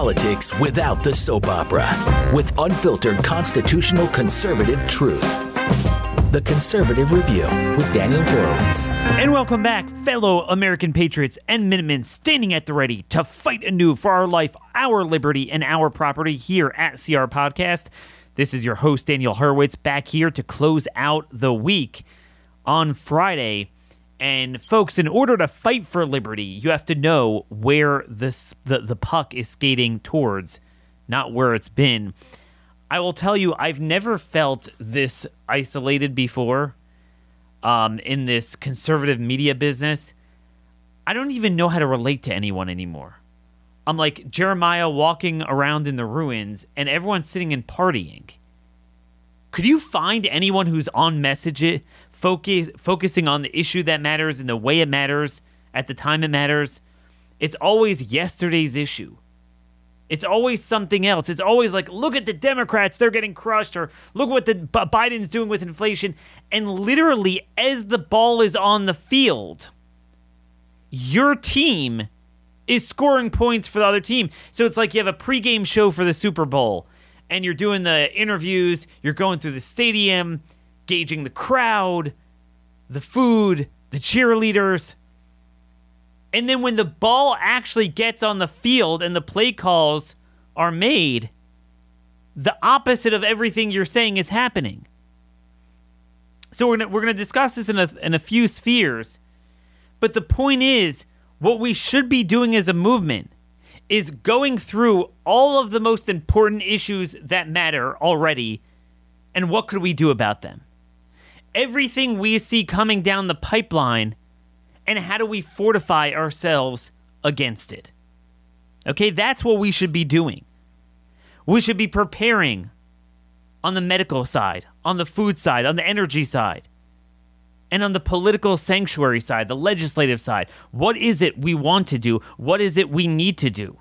politics without the soap opera with unfiltered constitutional conservative truth. The Conservative Review with Daniel Horowitz. And welcome back, fellow American patriots and Minutemen standing at the ready to fight anew for our life, our liberty, and our property here at CR Podcast. This is your host, Daniel Horowitz, back here to close out the week on Friday. And folks, in order to fight for liberty, you have to know where this the, the puck is skating towards, not where it's been. I will tell you, I've never felt this isolated before um, in this conservative media business. I don't even know how to relate to anyone anymore. I'm like Jeremiah walking around in the ruins and everyone's sitting and partying. Could you find anyone who's on message it, focus, focusing on the issue that matters and the way it matters at the time it matters? It's always yesterday's issue. It's always something else. It's always like, look at the Democrats, they're getting crushed, or look what the B- Biden's doing with inflation. And literally, as the ball is on the field, your team is scoring points for the other team. So it's like you have a pregame show for the Super Bowl and you're doing the interviews, you're going through the stadium, gauging the crowd, the food, the cheerleaders. And then when the ball actually gets on the field and the play calls are made, the opposite of everything you're saying is happening. So we're gonna, we're going to discuss this in a, in a few spheres. But the point is, what we should be doing as a movement is going through all of the most important issues that matter already and what could we do about them. Everything we see coming down the pipeline and how do we fortify ourselves against it. Okay, that's what we should be doing. We should be preparing on the medical side, on the food side, on the energy side, and on the political sanctuary side, the legislative side. What is it we want to do? What is it we need to do?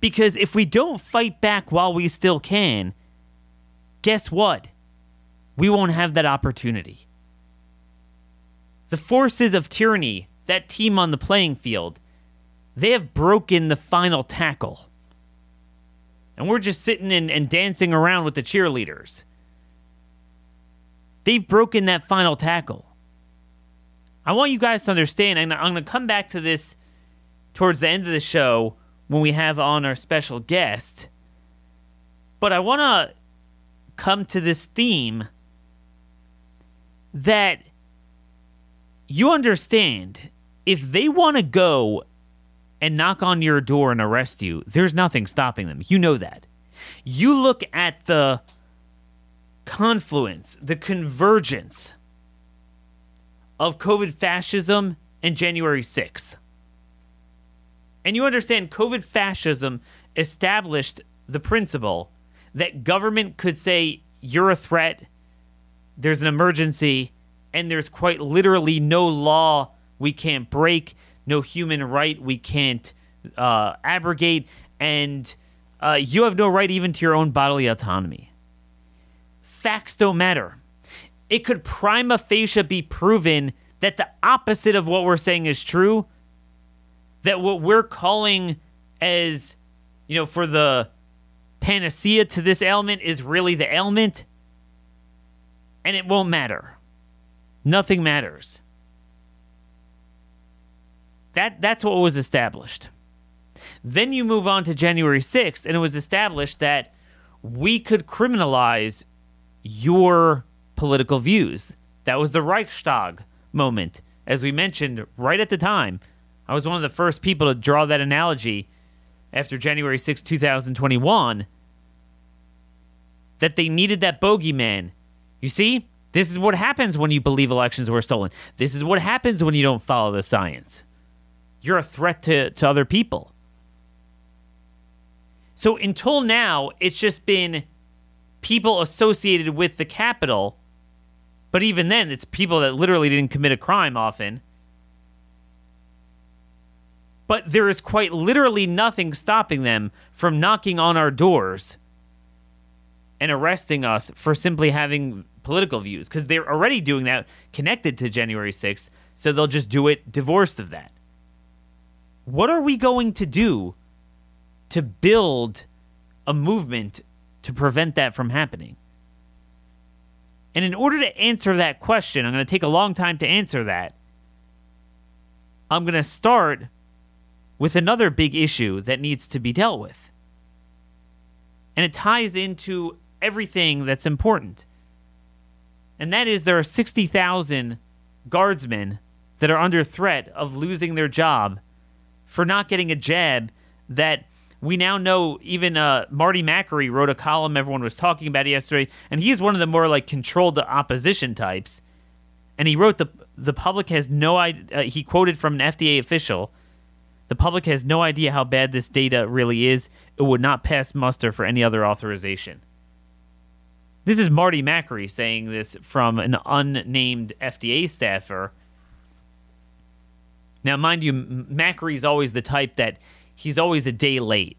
Because if we don't fight back while we still can, guess what? We won't have that opportunity. The forces of tyranny, that team on the playing field, they have broken the final tackle. And we're just sitting and, and dancing around with the cheerleaders. They've broken that final tackle. I want you guys to understand, and I'm going to come back to this towards the end of the show when we have on our special guest. But I want to come to this theme that you understand if they want to go and knock on your door and arrest you, there's nothing stopping them. You know that. You look at the confluence, the convergence of COVID fascism and January 6th. And you understand COVID fascism established the principle that government could say, you're a threat, there's an emergency, and there's quite literally no law we can't break, no human right we can't uh, abrogate, and uh, you have no right even to your own bodily autonomy. Facts don't matter. It could prima facie be proven that the opposite of what we're saying is true, that what we're calling as, you know, for the panacea to this ailment is really the ailment, and it won't matter. Nothing matters. That that's what was established. Then you move on to January 6th, and it was established that we could criminalize your political views. That was the Reichstag moment, as we mentioned right at the time. I was one of the first people to draw that analogy after January 6, 2021, that they needed that bogeyman. You see, this is what happens when you believe elections were stolen. This is what happens when you don't follow the science. You're a threat to, to other people. So until now, it's just been people associated with the Capitol. But even then, it's people that literally didn't commit a crime often but there is quite literally nothing stopping them from knocking on our doors and arresting us for simply having political views because they're already doing that connected to January 6th, so they'll just do it divorced of that. What are we going to do to build a movement to prevent that from happening? And in order to answer that question, I'm going to take a long time to answer that. I'm going to start with another big issue that needs to be dealt with. And it ties into everything that's important. And that is there are 60,000 guardsmen that are under threat of losing their job for not getting a jab that we now know even uh, Marty Makary wrote a column everyone was talking about yesterday, and he's one of the more like controlled opposition types. And he wrote the the public has no idea. Uh, he quoted from an FDA official. The public has no idea how bad this data really is. It would not pass muster for any other authorization. This is Marty Makary saying this from an unnamed FDA staffer. Now, mind you, Makary's always the type that he's always a day late.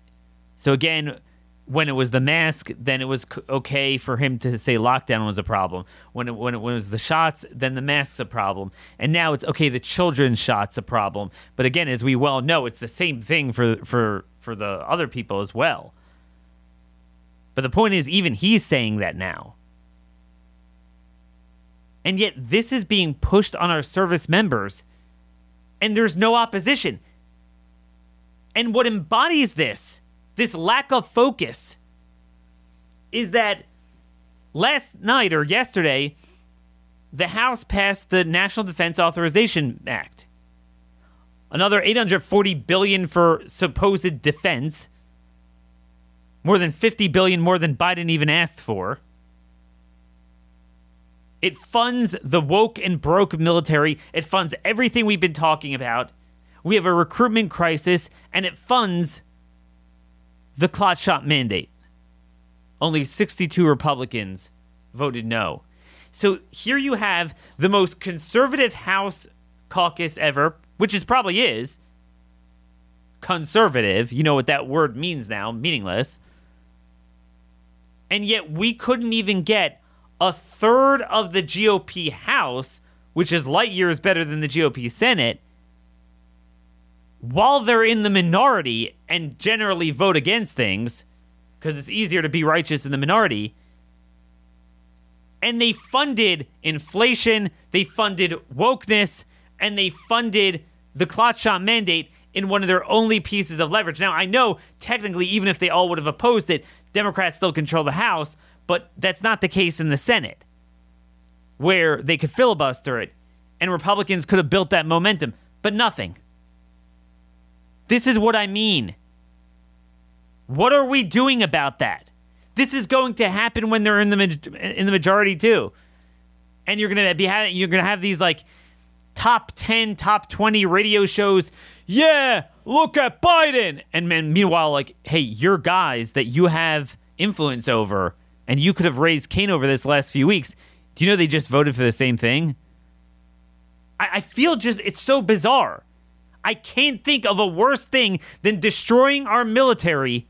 So again, when it was the mask, then it was okay for him to say lockdown was a problem. When it, when it was the shots, then the mask's a problem. And now it's okay, the children's shots a problem. But again, as we well know, it's the same thing for for for the other people as well. But the point is, even he's saying that now. And yet, this is being pushed on our service members, and there's no opposition. And what embodies this, this lack of focus, is that last night or yesterday, the House passed the National Defense Authorization Act. Another 840 billion for supposed defense. More than 50 billion more than Biden even asked for. It funds the woke and broke military. It funds everything we've been talking about. We have a recruitment crisis, and it funds the clot shot mandate. Only 62 Republicans voted no. So here you have the most conservative House caucus ever, which is probably is conservative. You know what that word means now, meaningless. And yet we couldn't even get a third of the GOP House, which is light years better than the GOP Senate, while they're in the minority and generally vote against things because it's easier to be righteous in the minority. And they funded inflation, they funded wokeness, and they funded the clot mandate in one of their only pieces of leverage. Now, I know technically, even if they all would have opposed it, Democrats still control the House, but that's not the case in the Senate, where they could filibuster it and Republicans could have built that momentum, but nothing. This is what I mean. What are we doing about that? This is going to happen when they're in the in the majority too, and you're gonna be you're gonna have these like top ten, top twenty radio shows. Yeah, look at Biden, and man, meanwhile, like, hey, your guys that you have influence over, and you could have raised Cain over this last few weeks. Do you know they just voted for the same thing? I feel just it's so bizarre. I can't think of a worse thing than destroying our military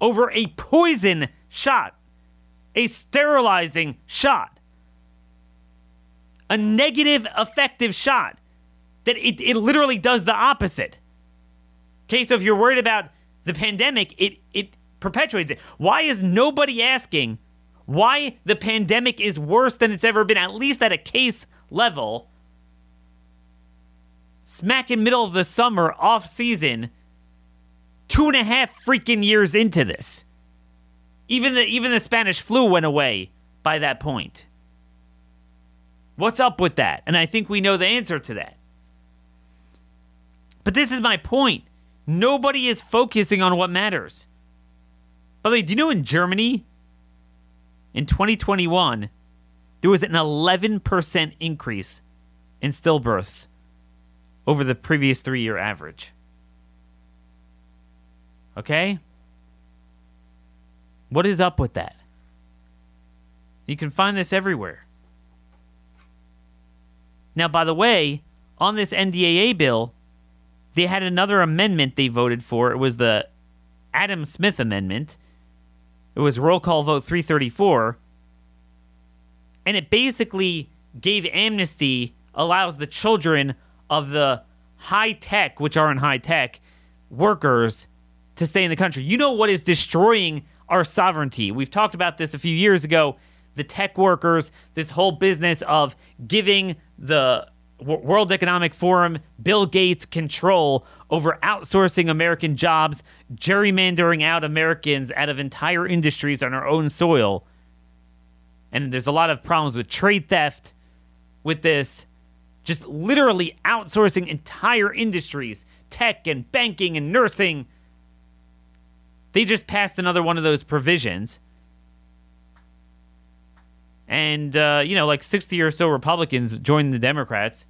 over a poison shot, a sterilizing shot, a negative effective shot that it, it literally does the opposite. Okay, so if you're worried about the pandemic, it, it perpetuates it. Why is nobody asking why the pandemic is worse than it's ever been, at least at a case level? Smack in middle of the summer off season, two and a half freaking years into this. Even the even the Spanish flu went away by that point. What's up with that? And I think we know the answer to that. But this is my point. Nobody is focusing on what matters. By the way, do you know in Germany in 2021 there was an 11% increase in stillbirths over the previous three year average. Okay? What is up with that? You can find this everywhere. Now, by the way, on this NDAA bill, they had another amendment they voted for. It was the Adam Smith Amendment. It was roll call vote 334. And it basically gave amnesty, allows the children of the high tech, which are in high tech, workers to stay in the country. You know what is destroying our sovereignty? We've talked about this a few years ago. The tech workers, this whole business of giving the World Economic Forum, Bill Gates control over outsourcing American jobs, gerrymandering out Americans out of entire industries on our own soil. And there's a lot of problems with trade theft with this. Just literally outsourcing entire industries, tech and banking and nursing. They just passed another one of those provisions. And, uh, you know, like 60 or so Republicans joined the Democrats.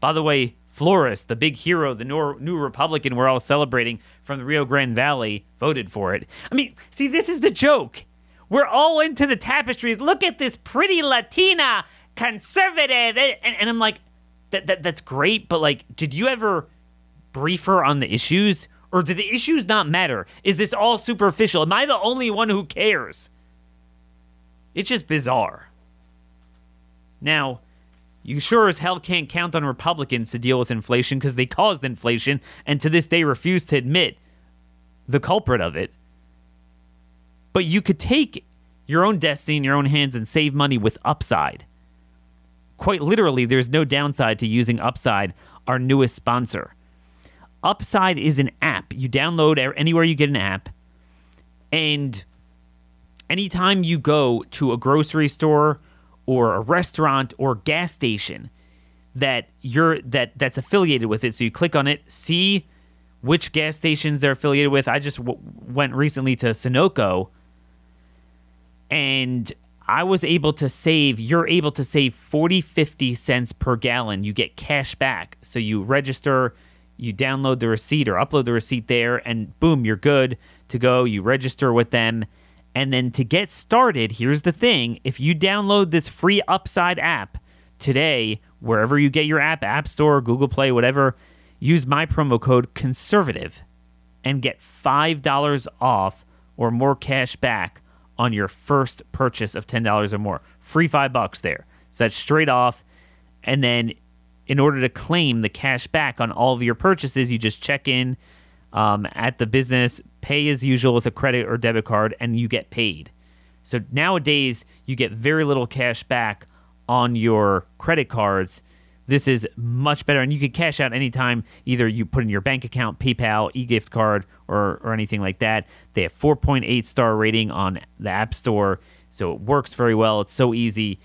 By the way, Flores, the big hero, the new Republican we're all celebrating from the Rio Grande Valley, voted for it. I mean, see, this is the joke. We're all into the tapestries. Look at this pretty Latina conservative. And, and I'm like, that, that that's great, but like, did you ever brief her on the issues? Or do the issues not matter? Is this all superficial? Am I the only one who cares? It's just bizarre. Now, you sure as hell can't count on Republicans to deal with inflation because they caused inflation and to this day refuse to admit the culprit of it. But you could take your own destiny in your own hands and save money with Upside. Quite literally, there's no downside to using Upside, our newest sponsor. Upside is an app you download anywhere you get an app, and anytime you go to a grocery store or a restaurant or gas station that you're that that's affiliated with it, so you click on it, see which gas stations they're affiliated with. I just w- went recently to Sunoco, and I was able to save, you're able to save 40, 50 cents per gallon. You get cash back. So you register, you download the receipt or upload the receipt there, and boom, you're good to go. You register with them. And then to get started, here's the thing if you download this free Upside app today, wherever you get your app, App Store, Google Play, whatever, use my promo code conservative and get $5 off or more cash back on your first purchase of $10 or more. Free 5 bucks there. So that's straight off and then in order to claim the cash back on all of your purchases, you just check in um, at the business, pay as usual with a credit or debit card, and you get paid. So nowadays, you get very little cash back on your credit cards. This is much better, and you can cash out anytime. Either you put in your bank account, PayPal, e-gift card, or or anything like that. They have 4.8 star rating on the App Store, so it works very well. It's so easy.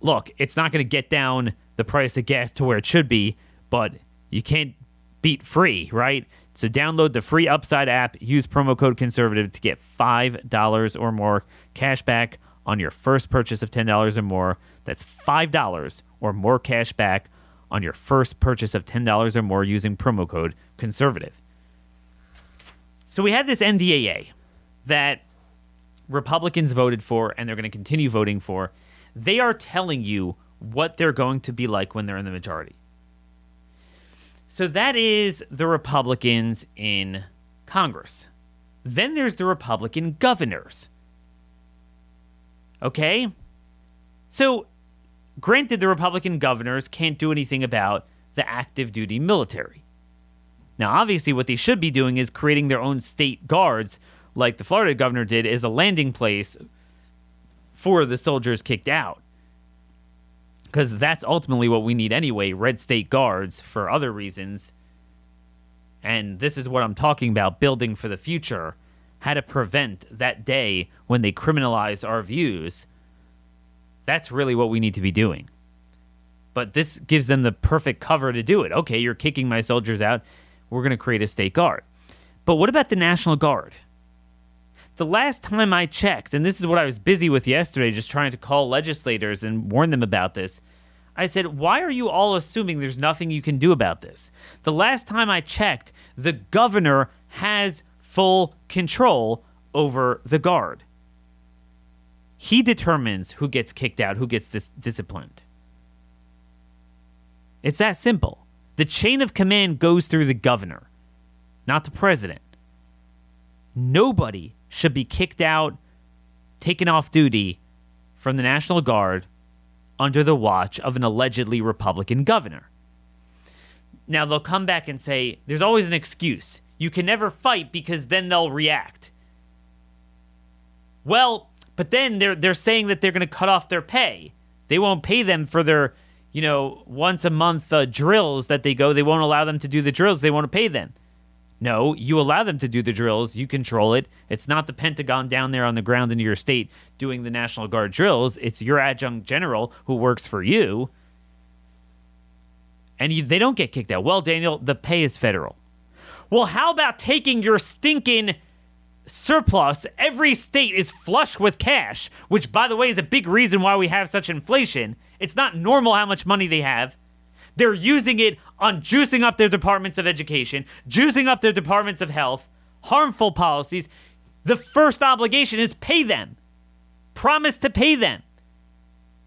Look, it's not going to get down the price of gas to where it should be, but you can't beat free, right? So download the free Upside app, use promo code conservative to get $5 or more cash back on your first purchase of $10 or more. That's $5 or more cash back on your first purchase of $10 or more using promo code conservative. So we had this NDAA that Republicans voted for and they're going to continue voting for. They are telling you what they're going to be like when they're in the majority. So that is the Republicans in Congress. Then there's the Republican governors. Okay? So, granted, the Republican governors can't do anything about the active duty military. Now, obviously, what they should be doing is creating their own state guards, like the Florida governor did, as a landing place for the soldiers kicked out because that's ultimately what we need anyway red state guards for other reasons. And this is what I'm talking about building for the future. How to prevent that day when they criminalize our views. That's really what we need to be doing. But this gives them the perfect cover to do it. Okay, you're kicking my soldiers out. We're going to create a state guard. But what about the National Guard? The last time I checked, and this is what I was busy with yesterday, just trying to call legislators and warn them about this. I said, Why are you all assuming there's nothing you can do about this? The last time I checked, the governor has full control over the guard. He determines who gets kicked out, who gets dis- disciplined. It's that simple. The chain of command goes through the governor, not the president. Nobody should be kicked out, taken off duty from the National Guard under the watch of an allegedly Republican governor. Now, they'll come back and say there's always an excuse. You can never fight because then they'll react. Well, but then they're they're saying that they're going to cut off their pay. They won't pay them for their, you know, once a month uh, drills that they go. They won't allow them to do the drills. They won't pay them. No, you allow them to do the drills. You control it. It's not the Pentagon down there on the ground in your state doing the National Guard drills. It's your adjunct general who works for you. And you, they don't get kicked out. Well, Daniel, the pay is federal. Well, how about taking your stinking surplus? Every state is flush with cash, which, by the way, is a big reason why we have such inflation. It's not normal how much money they have. They're using it on juicing up their departments of education, juicing up their departments of health, harmful policies. The first obligation is pay them. Promise to pay them.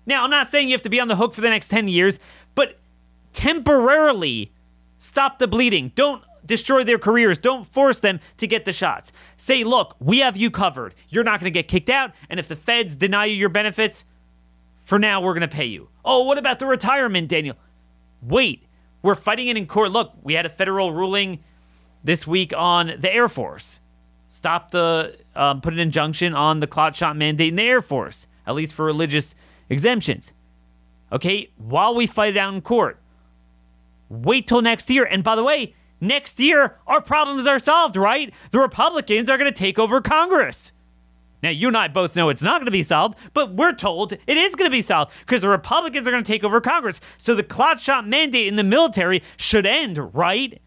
Now, I'm not saying you have to be on the hook for the next 10 years, but temporarily stop the bleeding. Don't destroy their careers. Don't force them to get the shots. Say, look, we have you covered. You're not going to get kicked out. And if the feds deny you your benefits, for now, we're going to pay you. Oh, what about the retirement, Daniel? Wait, we're fighting it in court. Look, we had a federal ruling this week on the Air Force. Stop the, um, put an injunction on the clot shot mandate in the Air Force, at least for religious exemptions. Okay, while we fight it out in court, wait till next year. And by the way, next year, our problems are solved, right? The Republicans are going to take over Congress. Now, you and I both know it's not going to be solved, but we're told it is going to be solved because the Republicans are going to take over Congress. So the clot shot mandate in the military should end, right?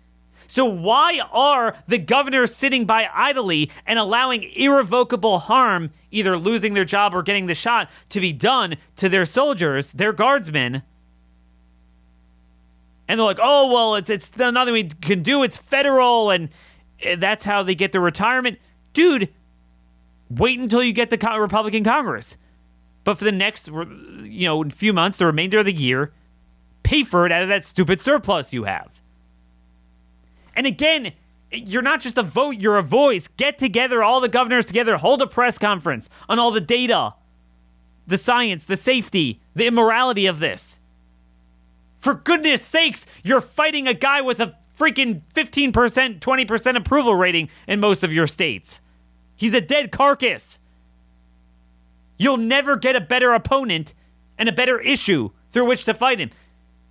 So why are the governors sitting by idly and allowing irrevocable harm, either losing their job or getting the shot, to be done to their soldiers, their guardsmen? And they're like, "Oh well, it's it's nothing we can do. It's federal, and eh, that's how they get the retirement." Dude, wait until you get the Republican Congress. But for the next, you know, few months, the remainder of the year, pay for it out of that stupid surplus you have. And again, you're not just a vote, you're a voice. Get together, all the governors together, hold a press conference on all the data, the science, the safety, the immorality of this. For goodness sakes, you're fighting a guy with a freaking 15%, 20% approval rating in most of your states. He's a dead carcass. You'll never get a better opponent and a better issue through which to fight him.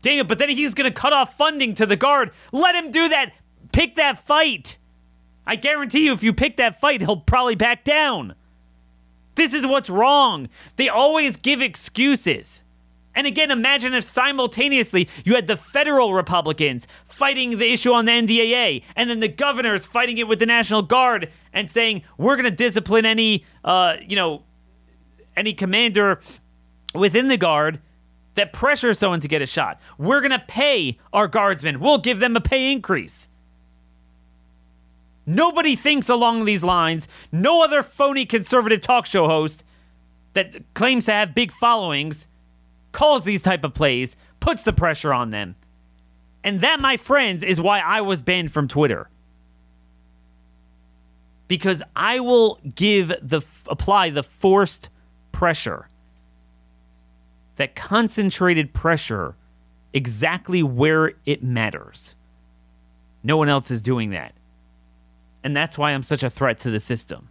Daniel, but then he's going to cut off funding to the guard. Let him do that. Pick that fight. I guarantee you, if you pick that fight, he'll probably back down. This is what's wrong. They always give excuses. And again, imagine if simultaneously you had the federal Republicans fighting the issue on the NDAA, and then the governors fighting it with the National Guard and saying we're going to discipline any, uh, you know, any commander within the guard that pressures someone to get a shot. We're going to pay our guardsmen. We'll give them a pay increase. Nobody thinks along these lines. No other phony conservative talk show host that claims to have big followings calls these type of plays, puts the pressure on them. And that, my friends, is why I was banned from Twitter. Because I will give the apply the forced pressure. That concentrated pressure exactly where it matters. No one else is doing that. And that's why I'm such a threat to the system.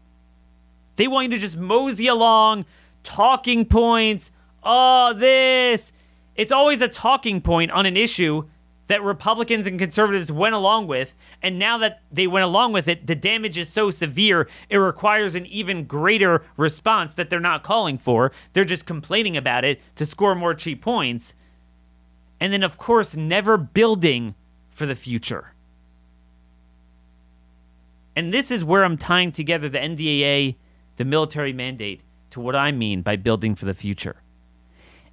They want you to just mosey along, talking points, oh, this. It's always a talking point on an issue that Republicans and conservatives went along with. And now that they went along with it, the damage is so severe, it requires an even greater response that they're not calling for. They're just complaining about it to score more cheap points. And then, of course, never building for the future. And this is where I'm tying together the NDAA, the military mandate, to what I mean by building for the future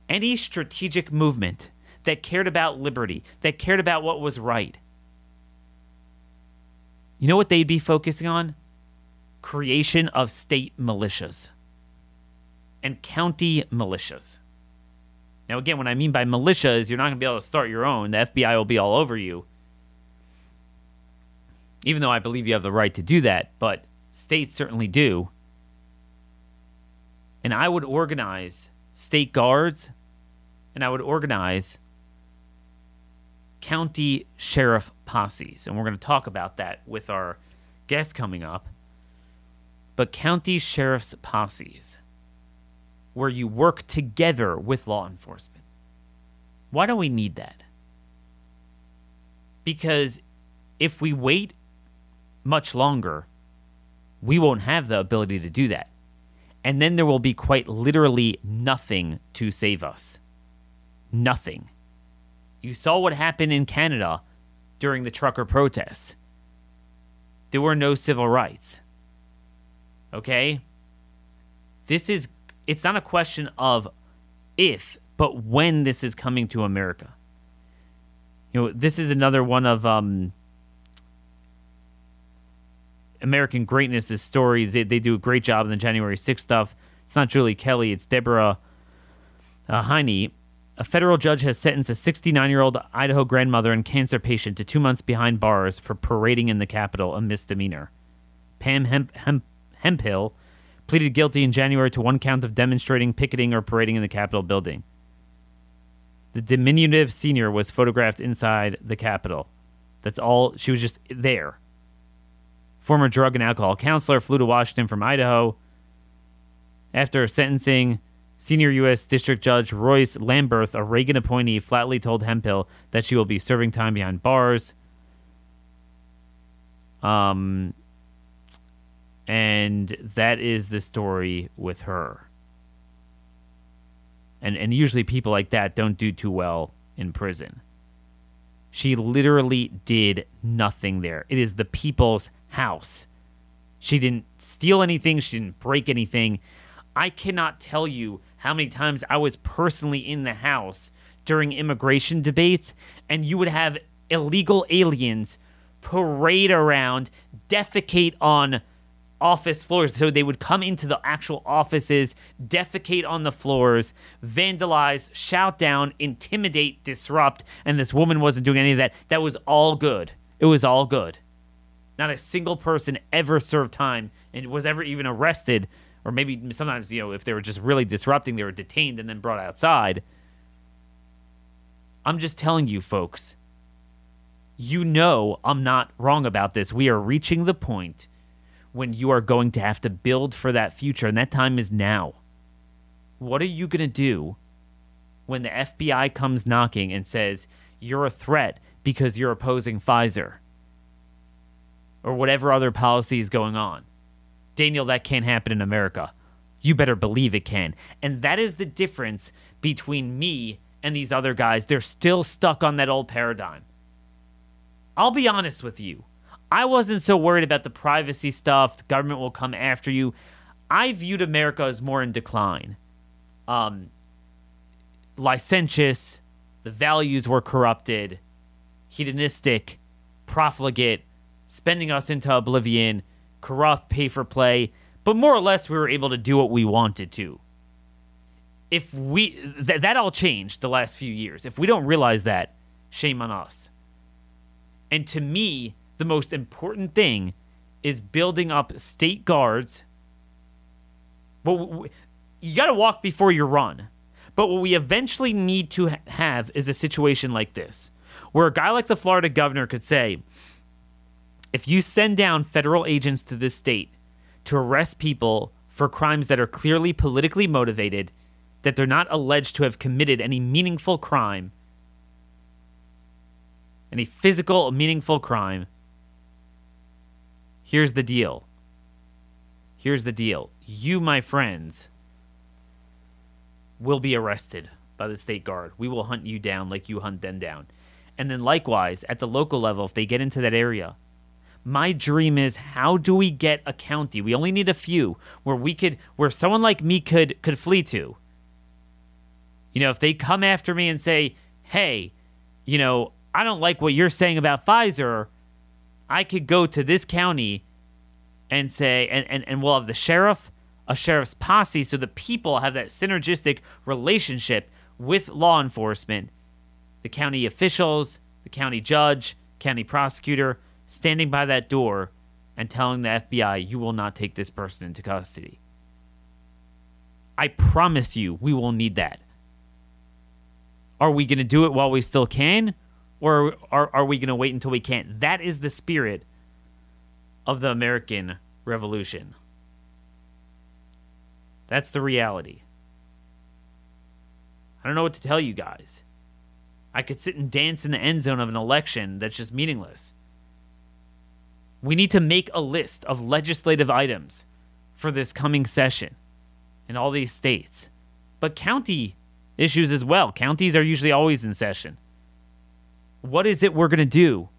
any strategic movement that cared about liberty, that cared about what was right, you know what they'd be focusing on? Creation of state militias and county militias. Now, again, what I mean by militias, you're not going to be able to start your own. The FBI will be all over you. Even though I believe you have the right to do that, but states certainly do. And I would organize state guards, and I would organize county sheriff posses. And we're going to talk about that with our guest coming up, but county sheriff's posses, where you work together with law enforcement. Why do we need that? Because if we wait much longer, we won't have the ability to do that. And then there will be quite literally nothing to save us. Nothing. You saw what happened in Canada during the trucker protests. There were no civil rights. Okay? This is, it's not a question of if, but when this is coming to America. You know, this is another one of um, American Greatness' is stories. They, they, do a great job in the January 6th stuff. It's not Julie Kelly, it's Debra uh, Heine a federal judge has sentenced a 69 year old Idaho grandmother and cancer patient to two months behind bars for parading in the Capitol, a misdemeanor. Pam Hemp- Hemp- Hemphill pleaded guilty in January to one count of demonstrating, picketing, or parading in the Capitol building. The diminutive senior was photographed inside the Capitol. That's all. She was just there. Former drug and alcohol counselor flew to Washington from Idaho. After sentencing, Senior U.S. District Judge Royce Lamberth, a Reagan appointee, flatly told Hemphill that she will be serving time behind bars. Um, and that is the story with her. And and usually people like that don't do too well in prison. She literally did nothing there. It is the people's house. She didn't steal anything, she didn't break anything. I cannot tell you how many times I was personally in the house during immigration debates, and you would have illegal aliens parade around, defecate on office floors. So they would come into the actual offices, defecate on the floors, vandalize, shout down, intimidate, disrupt. And this woman wasn't doing any of that. That was all good. It was all good. Not a single person ever served time and was ever even arrested or maybe sometimes you know if they were just really disrupting, they were detained and then brought outside. I'm just telling you, folks. You know I'm not wrong about this. We are reaching the point when you are going to have to build for that future, and that time is now. What are you going to do when the FBI comes knocking and says you're a threat because you're opposing Pfizer or whatever other policy is going on? Daniel, that can't happen in America. You better believe it can. And that is the difference between me and these other guys. They're still stuck on that old paradigm. I'll be honest with you. I wasn't so worried about the privacy stuff. The government will come after you. I viewed America as more in decline. Um, licentious, the values were corrupted, hedonistic, profligate, spending us into oblivion corrupt, pay for play, but more or less we were able to do what we wanted to. If we th- that all changed the last few years. If we don't realize that, shame on us. And to me, the most important thing is building up state guards. Well, you got to walk before you run. But what we eventually need to ha- have is a situation like this, where a guy like the Florida governor could say, if you send down federal agents to this state to arrest people for crimes that are clearly politically motivated, that they're not alleged to have committed any meaningful crime, any physical, meaningful crime, here's the deal. Here's the deal. You, my friends, will be arrested by the state guard. We will hunt you down like you hunt them down. And then, likewise, at the local level, if they get into that area, my dream is how do we get a county? We only need a few where we could where someone like me could could flee to. You know if they come after me and say hey you know i don't like what you're saying about pfizer i could go to this county and say and, and, and we'll have the sheriff a sheriff's posse so the people have that synergistic relationship with law enforcement. The county officials the county judge county prosecutor standing by that door and telling the FBI, you will not take this person into custody. I promise you, we will need that. Are we going to do it while we still can? Or are, are we going to wait until we can't? That is the spirit of the American Revolution. That's the reality. I don't know what to tell you guys. I could sit and dance in the end zone of an election that's just meaningless. We need to make a list of legislative items for this coming session in all these states, but county issues as well. Counties are usually always in session. What is it we're going to do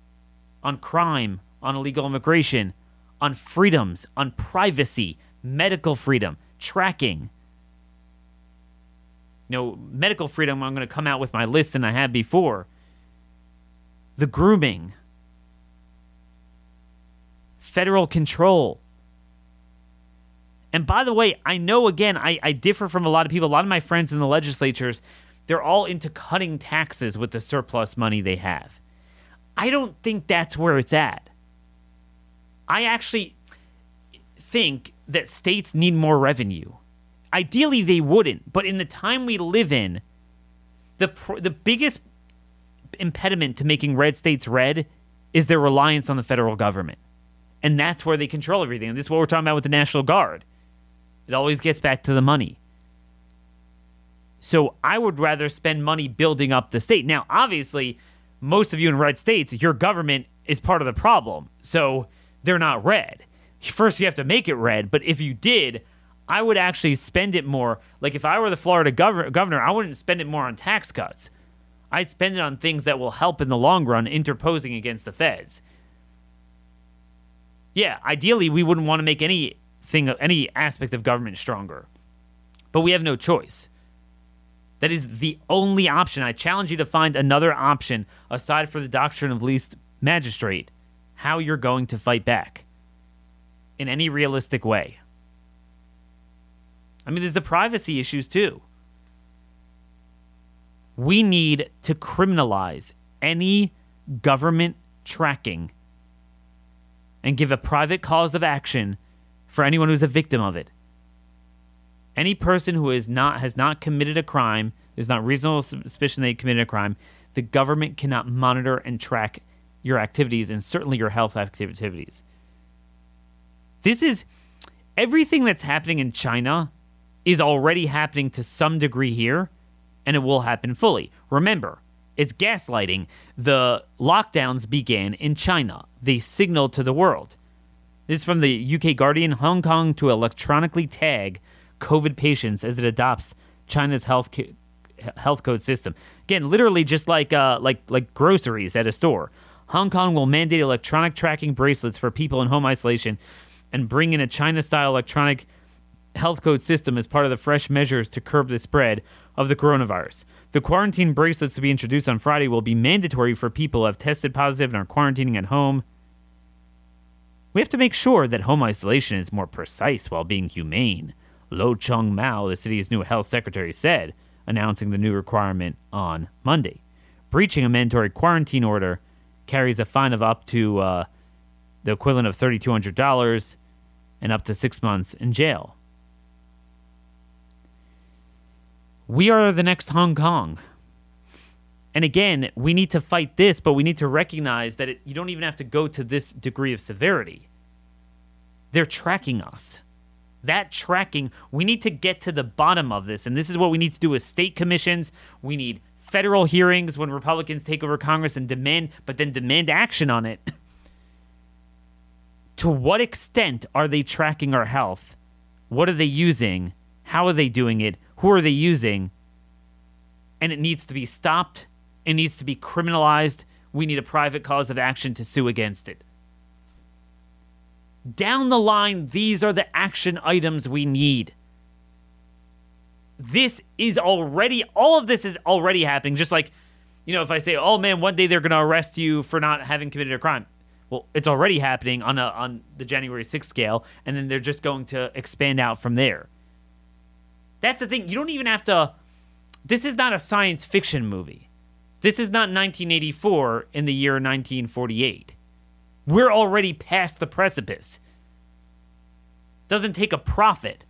on crime, on illegal immigration, on freedoms, on privacy, medical freedom, tracking? You know, medical freedom, I'm going to come out with my list than I had before. The grooming, federal control. And by the way, I know again, I, I differ from a lot of people. A lot of my friends in the legislatures, they're all into cutting taxes with the surplus money they have. I don't think that's where it's at. I actually think that states need more revenue. Ideally, they wouldn't, but in the time we live in, the pr- the biggest impediment to making red states red is their reliance on the federal government, and that's where they control everything. And this is what we're talking about with the National Guard. It always gets back to the money. So I would rather spend money building up the state. Now, obviously, most of you in red states, your government is part of the problem. So they're not red. First, you have to make it red. But if you did, I would actually spend it more. Like if I were the Florida gov- governor, I wouldn't spend it more on tax cuts. I'd spend it on things that will help in the long run, interposing against the feds. Yeah, ideally, we wouldn't want to make anything, any aspect of government stronger, but we have no choice. That is the only option. I challenge you to find another option aside for the doctrine of lesser magistrate, how you're going to fight back in any realistic way. I mean, there's the privacy issues too. We need to criminalize any government tracking and give a private cause of action for anyone who's a victim of it. Any person who is not has not committed a crime, there's not reasonable suspicion they committed a crime, the government cannot monitor and track your activities and certainly your health activities. This is everything that's happening in China is already happening to some degree here, and it will happen fully. Remember, it's gaslighting. The lockdowns began in China. They signaled to the world. This is from the UK Guardian Hong Kong to electronically tag COVID patients as it adopts China's health co- health code system. Again, literally just like uh, like like groceries at a store. Hong Kong will mandate electronic tracking bracelets for people in home isolation and bring in a China-style electronic health code system as part of the fresh measures to curb the spread of the coronavirus. The quarantine bracelets to be introduced on Friday will be mandatory for people who have tested positive and are quarantining at home. We have to make sure that home isolation is more precise while being humane. Lo Chung-mau, the city's new health secretary, said, announcing the new requirement on Monday. Breaching a mandatory quarantine order carries a fine of up to uh, the equivalent of $3,200 and up to six months in jail. We are the next Hong Kong. And again, we need to fight this, but we need to recognize that it, you don't even have to go to this degree of severity. They're tracking us that tracking, we need to get to the bottom of this. And this is what we need to do with state commissions. We need federal hearings when Republicans take over Congress and demand, but then demand action on it. to what extent are they tracking our health? What are they using? How are they doing it? Who are they using? And it needs to be stopped. It needs to be criminalized. We need a private cause of action to sue against it down the line, these are the action items we need. This is already, all of this is already happening. Just like, you know, if I say, oh man, one day they're going to arrest you for not having committed a crime. Well, it's already happening on, a, on the January 6th scale, and then they're just going to expand out from there. That's the thing. You don't even have to. This is not a science fiction movie. This is not 1984 in the year 1948. We're already past the precipice. Doesn't take a prophet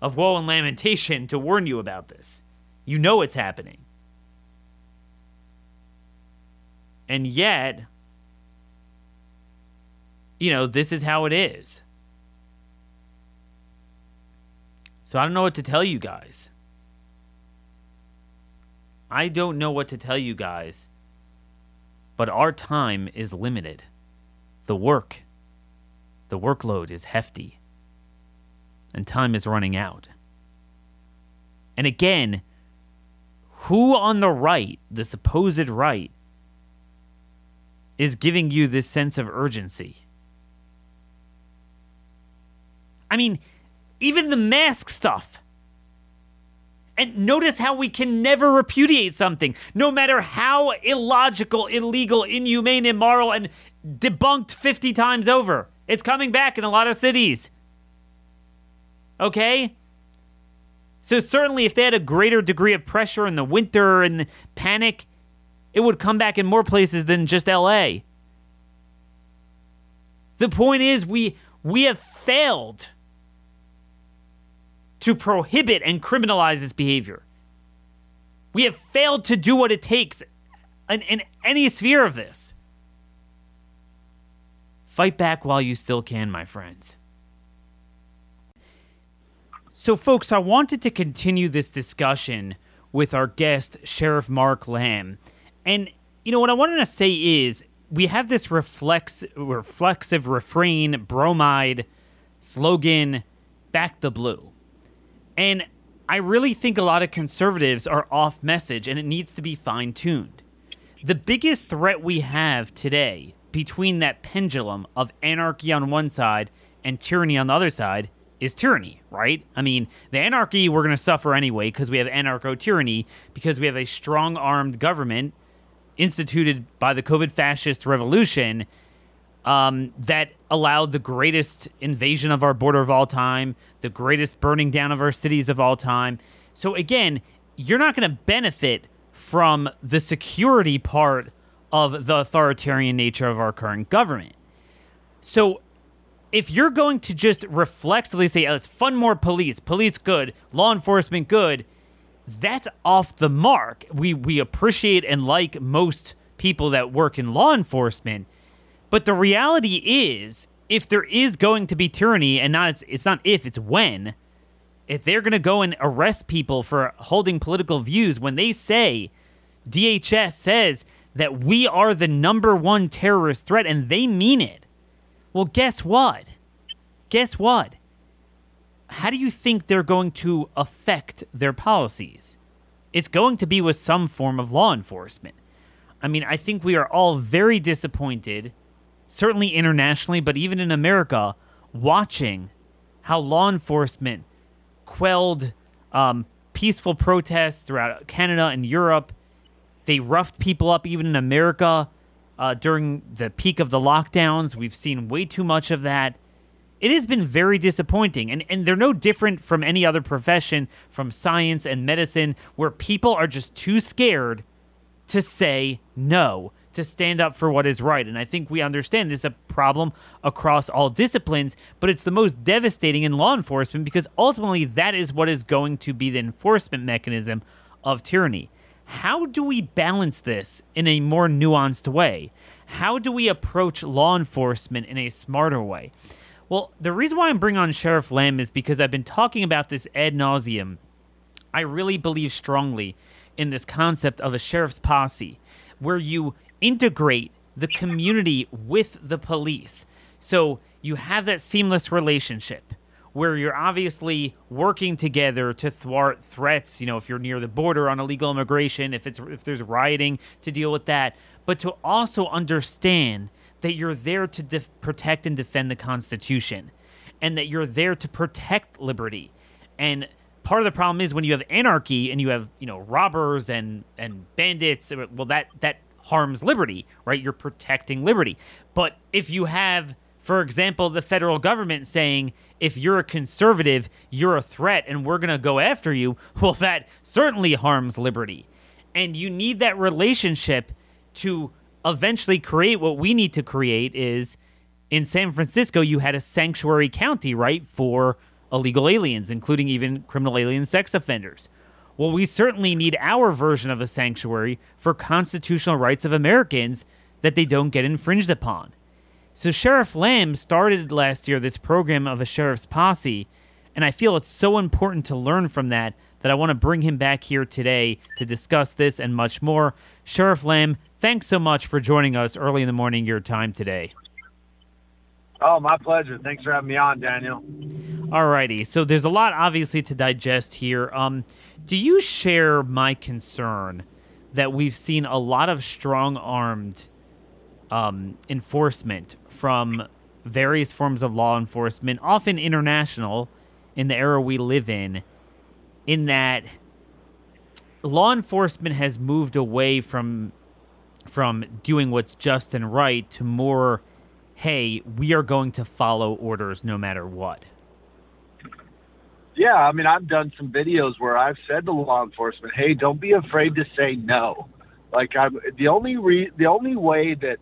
of woe and lamentation to warn you about this. You know it's happening. And yet, you know, this is how it is. So I don't know what to tell you guys. I don't know what to tell you guys. But our time is limited. The work, the workload is hefty. And time is running out. And again, who on the right, the supposed right, is giving you this sense of urgency? I mean, even the mask stuff. And notice how we can never repudiate something, no matter how illogical, illegal, inhumane, immoral, and debunked 50 times over. It's coming back in a lot of cities. Okay? So, certainly, if they had a greater degree of pressure in the winter and panic, it would come back in more places than just LA. The point is, we, we have failed to prohibit and criminalize this behavior. We have failed to do what it takes in, in any sphere of this. Fight back while you still can, my friends. So, folks, I wanted to continue this discussion with our guest, Sheriff Mark Lamb. And, you know, what I wanted to say is we have this reflex, reflexive refrain, bromide slogan, back the blue. And I really think a lot of conservatives are off message and it needs to be fine tuned. The biggest threat we have today between that pendulum of anarchy on one side and tyranny on the other side is tyranny, right? I mean, the anarchy we're going to suffer anyway because we have anarcho tyranny, because we have a strong armed government instituted by the COVID fascist revolution um, that allowed the greatest invasion of our border of all time, the greatest burning down of our cities of all time. So, again, you're not going to benefit from the security part of the authoritarian nature of our current government. So, if you're going to just reflexively say, let's fund more police, police good, law enforcement good, that's off the mark. We, we appreciate and like most people that work in law enforcement but the reality is, if there is going to be tyranny, and not it's, it's not if, it's when, if they're going to go and arrest people for holding political views, when they say DHS says that we are the number one terrorist threat, and they mean it, well, guess what? Guess what? How do you think they're going to affect their policies? It's going to be with some form of law enforcement. I mean, I think we are all very disappointed certainly internationally, but even in America, watching how law enforcement quelled um, peaceful protests throughout Canada and Europe. They roughed people up even in America uh, during the peak of the lockdowns. We've seen way too much of that. It has been very disappointing, and, and they're no different from any other profession, from science and medicine, where people are just too scared to say no to stand up for what is right. And I think we understand this is a problem across all disciplines, but it's the most devastating in law enforcement because ultimately that is what is going to be the enforcement mechanism of tyranny. How do we balance this in a more nuanced way? How do we approach law enforcement in a smarter way? Well, the reason why I'm bringing on Sheriff Lamb is because I've been talking about this ad nauseum. I really believe strongly in this concept of a sheriff's posse, where you integrate the community with the police. So you have that seamless relationship where you're obviously working together to thwart threats, you know, if you're near the border on illegal immigration, if it's if there's rioting to deal with that, but to also understand that you're there to def- protect and defend the constitution and that you're there to protect liberty. And part of the problem is when you have anarchy and you have, you know, robbers and and bandits, well that that harms liberty, right? You're protecting liberty. But if you have, for example, the federal government saying, if you're a conservative, you're a threat and we're going to go after you, well, that certainly harms liberty. And you need that relationship to eventually create what we need to create is in San Francisco, you had a sanctuary county, right, for illegal aliens, including even criminal alien sex offenders. Well, we certainly need our version of a sanctuary for constitutional rights of Americans that they don't get infringed upon. So Sheriff Lamb started last year this program of a sheriff's posse, and I feel it's so important to learn from that that I want to bring him back here today to discuss this and much more. Sheriff Lamb, thanks so much for joining us early in the morning your time today. Oh, my pleasure. Thanks for having me on, Daniel. Alrighty, so there's a lot obviously to digest here. Um, do you share my concern that we've seen a lot of strong armed um, enforcement from various forms of law enforcement, often international, in the era we live in, in that law enforcement has moved away from from doing what's just and right to more hey we are going to follow orders no matter what yeah i mean i've done some videos where i've said to law enforcement hey don't be afraid to say no like i'm the only re, the only way that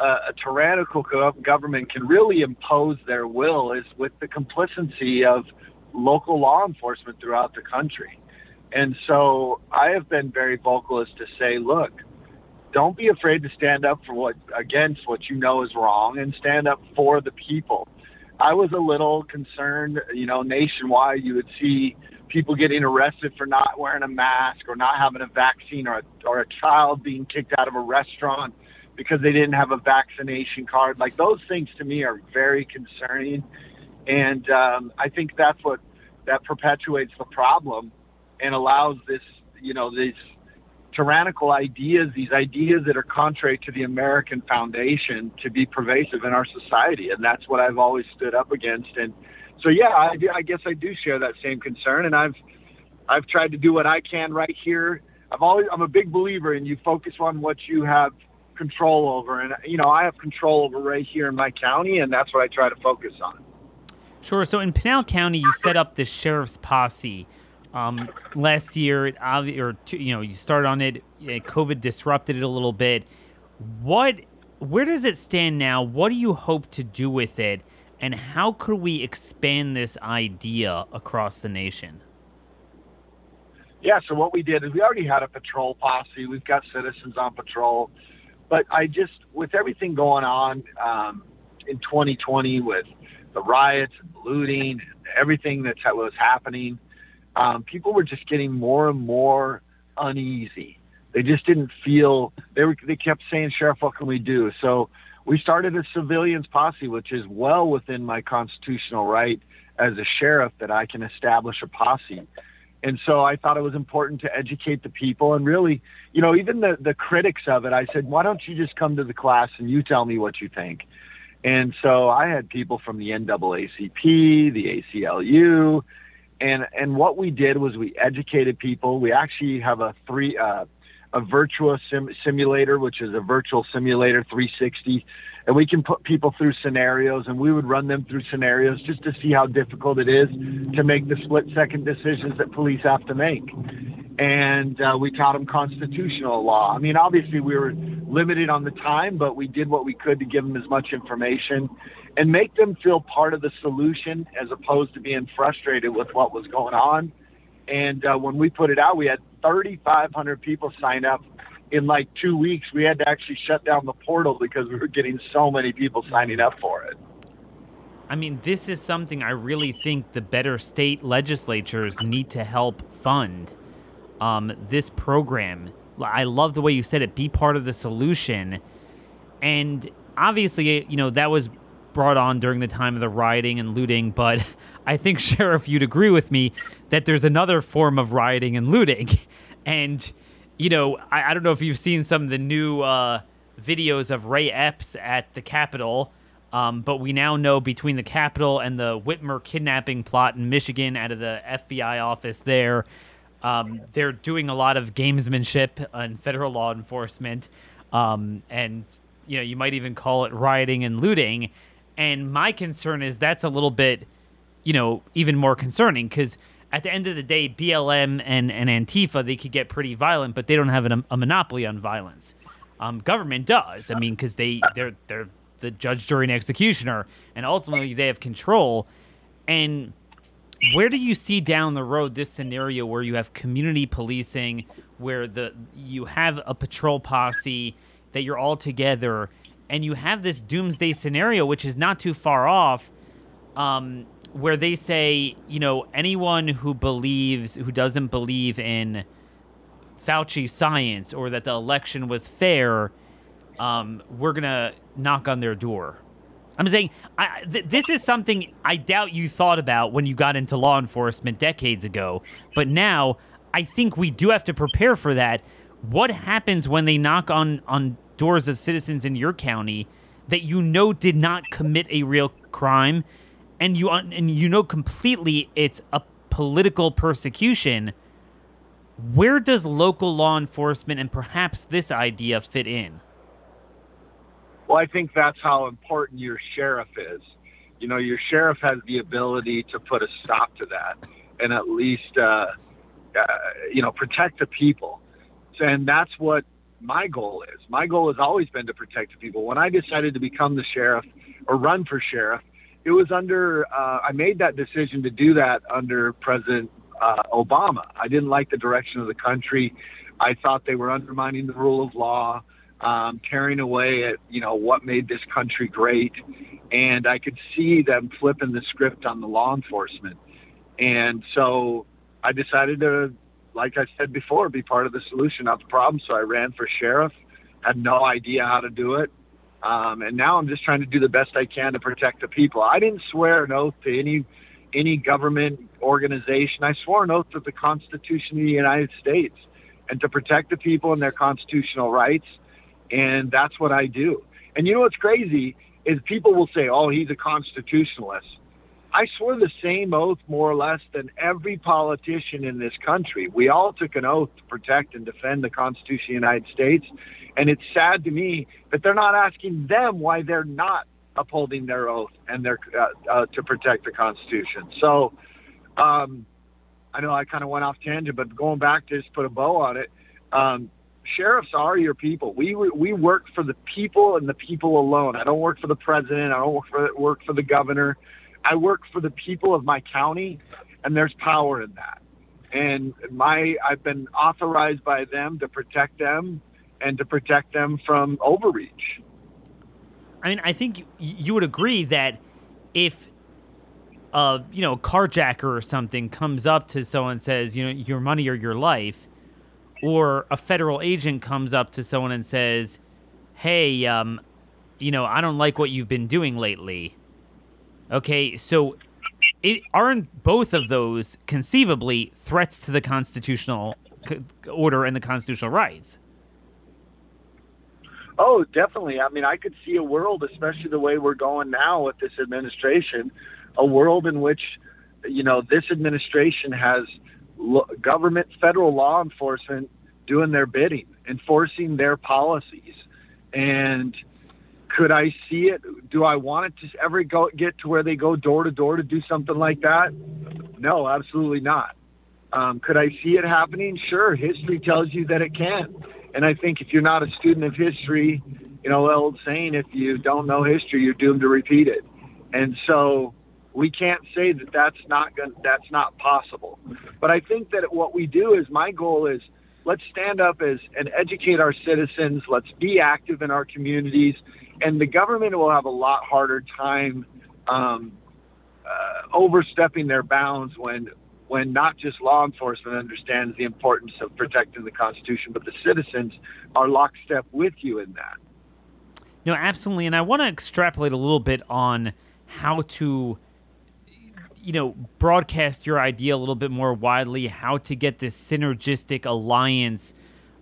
uh, a tyrannical government can really impose their will is with the complicity of local law enforcement throughout the country. And so I have been very vocal as to say, look, don't be afraid to stand up for what against what you know is wrong and stand up for the people. I was a little concerned, you know, nationwide you would see people getting arrested for not wearing a mask or not having a vaccine or a, or a child being kicked out of a restaurant because they didn't have a vaccination card. Like those things to me are very concerning. And um, I think that's what that perpetuates the problem and allows this, you know, these tyrannical ideas, these ideas that are contrary to the American foundation, to be pervasive in our society. And that's what I've always stood up against. And so, yeah, I, I guess I do share that same concern. And I've I've tried to do what I can right here. I've always I'm a big believer in you focus on what you have control over, and you know I have control over right here in my county, and that's what I try to focus on. Sure. So in Pinal County, you set up the sheriff's posse. Um, last year, it, or you know, you started on it. COVID disrupted it a little bit. What, where does it stand now? What do you hope to do with it, and how could we expand this idea across the nation? Yeah. So what we did is we already had a patrol posse. We've got citizens on patrol, but I just with everything going on um, in 2020 with the riots and looting and everything that was happening, um, people were just getting more and more uneasy. They just didn't feel they were. They kept saying, "Sheriff, what can we do?" So we started a civilians posse, which is well within my constitutional right as a sheriff that I can establish a posse. And so I thought it was important to educate the people and really, you know, even the the critics of it. I said, "Why don't you just come to the class and you tell me what you think?" And so I had people from the NAACP, the ACLU, and and what we did was we educated people. We actually have a three uh, a virtual sim- simulator, which is a virtual simulator 360, and we can put people through scenarios, and we would run them through scenarios just to see how difficult it is to make the split second decisions that police have to make and uh, we taught them constitutional law. I mean, obviously we were limited on the time, but we did what we could to give them as much information and make them feel part of the solution as opposed to being frustrated with what was going on. And uh, when we put it out, we had 3,500 people sign up in like two weeks. We had to actually shut down the portal because we were getting so many people signing up for it. I mean, this is something I really think the better state legislatures need to help fund um, this program. I love the way you said it. Be part of the solution, and obviously, you know that was brought on during the time of the rioting and looting. But I think Sheriff, you'd agree with me that there's another form of rioting and looting, and you know I, I don't know if you've seen some of the new uh, videos of Ray Epps at the Capitol. Um, but we now know between the Capitol and the Whitmer kidnapping plot in Michigan out of the FBI office there, um, they're doing a lot of gamesmanship and federal law enforcement, um, and you know you might even call it rioting and looting. And my concern is that's a little bit, you know, even more concerning because at the end of the day, BLM and, and Antifa they could get pretty violent, but they don't have an, a monopoly on violence. Um, government does. I mean, because they they're they're the judge, jury, and executioner, and ultimately they have control. And where do you see down the road this scenario where you have community policing, where the you have a patrol posse that you're all together, and you have this doomsday scenario, which is not too far off, um, where they say, you know, anyone who believes, who doesn't believe in Fauci science or that the election was fair, um, we're gonna knock on their door. I'm saying I, th- this is something I doubt you thought about when you got into law enforcement decades ago, but now I think we do have to prepare for that. What happens when they knock on on doors of citizens in your county that you know did not commit a real crime, and you and you know completely it's a political persecution? Where does local law enforcement and perhaps this idea fit in? Well, I think that's how important your sheriff is. You know, your sheriff has the ability to put a stop to that and at least, uh, uh, you know, protect the people. And that's what my goal is. My goal has always been to protect the people. When I decided to become the sheriff or run for sheriff, it was under, uh, I made that decision to do that under President uh, Obama. I didn't like the direction of the country. I thought they were undermining the rule of law um, tearing away at you know what made this country great, and I could see them flipping the script on the law enforcement, and so I decided to, like I said before, be part of the solution, not the problem. So I ran for sheriff, had no idea how to do it, um, and now I'm just trying to do the best I can to protect the people. I didn't swear an oath to any any government organization. I swore an oath to the Constitution of the United States and to protect the people and their constitutional rights and that's what I do. And you know what's crazy is people will say, "Oh, he's a constitutionalist." I swore the same oath more or less than every politician in this country. We all took an oath to protect and defend the Constitution of the United States. And it's sad to me that they're not asking them why they're not upholding their oath and their uh, uh, to protect the Constitution. So, um, I know I kind of went off tangent, but going back to just put a bow on it, um, sheriffs are your people. We we work for the people and the people alone. I don't work for the president. I don't work for work for the governor. I work for the people of my county, and there's power in that. And my I've been authorized by them to protect them and to protect them from overreach. I mean, I think you would agree that if a you know carjacker or something comes up to someone and says, you know, your money or your life, or a federal agent comes up to someone and says, "Hey, um, you know, I don't like what you've been doing lately." Okay, so it, aren't both of those conceivably threats to the constitutional order and the constitutional rights? Oh, definitely. I mean, I could see a world, especially the way we're going now with this administration, a world in which, you know, this administration has government, federal law enforcement doing their bidding, enforcing their policies. And could I see it? Do I want it to ever go get to where they go door to door to do something like that? No, absolutely not. Um, could I see it happening? Sure. History tells you that it can. And I think if you're not a student of history, you know, old saying, if you don't know history, you're doomed to repeat it. And so we can't say that that's not going that's not possible. But I think that what we do is my goal is let's stand up as and educate our citizens. Let's be active in our communities, and the government will have a lot harder time um, uh, overstepping their bounds when when not just law enforcement understands the importance of protecting the Constitution, but the citizens are lockstep with you in that. No, absolutely, and I want to extrapolate a little bit on how to you know, broadcast your idea a little bit more widely, how to get this synergistic alliance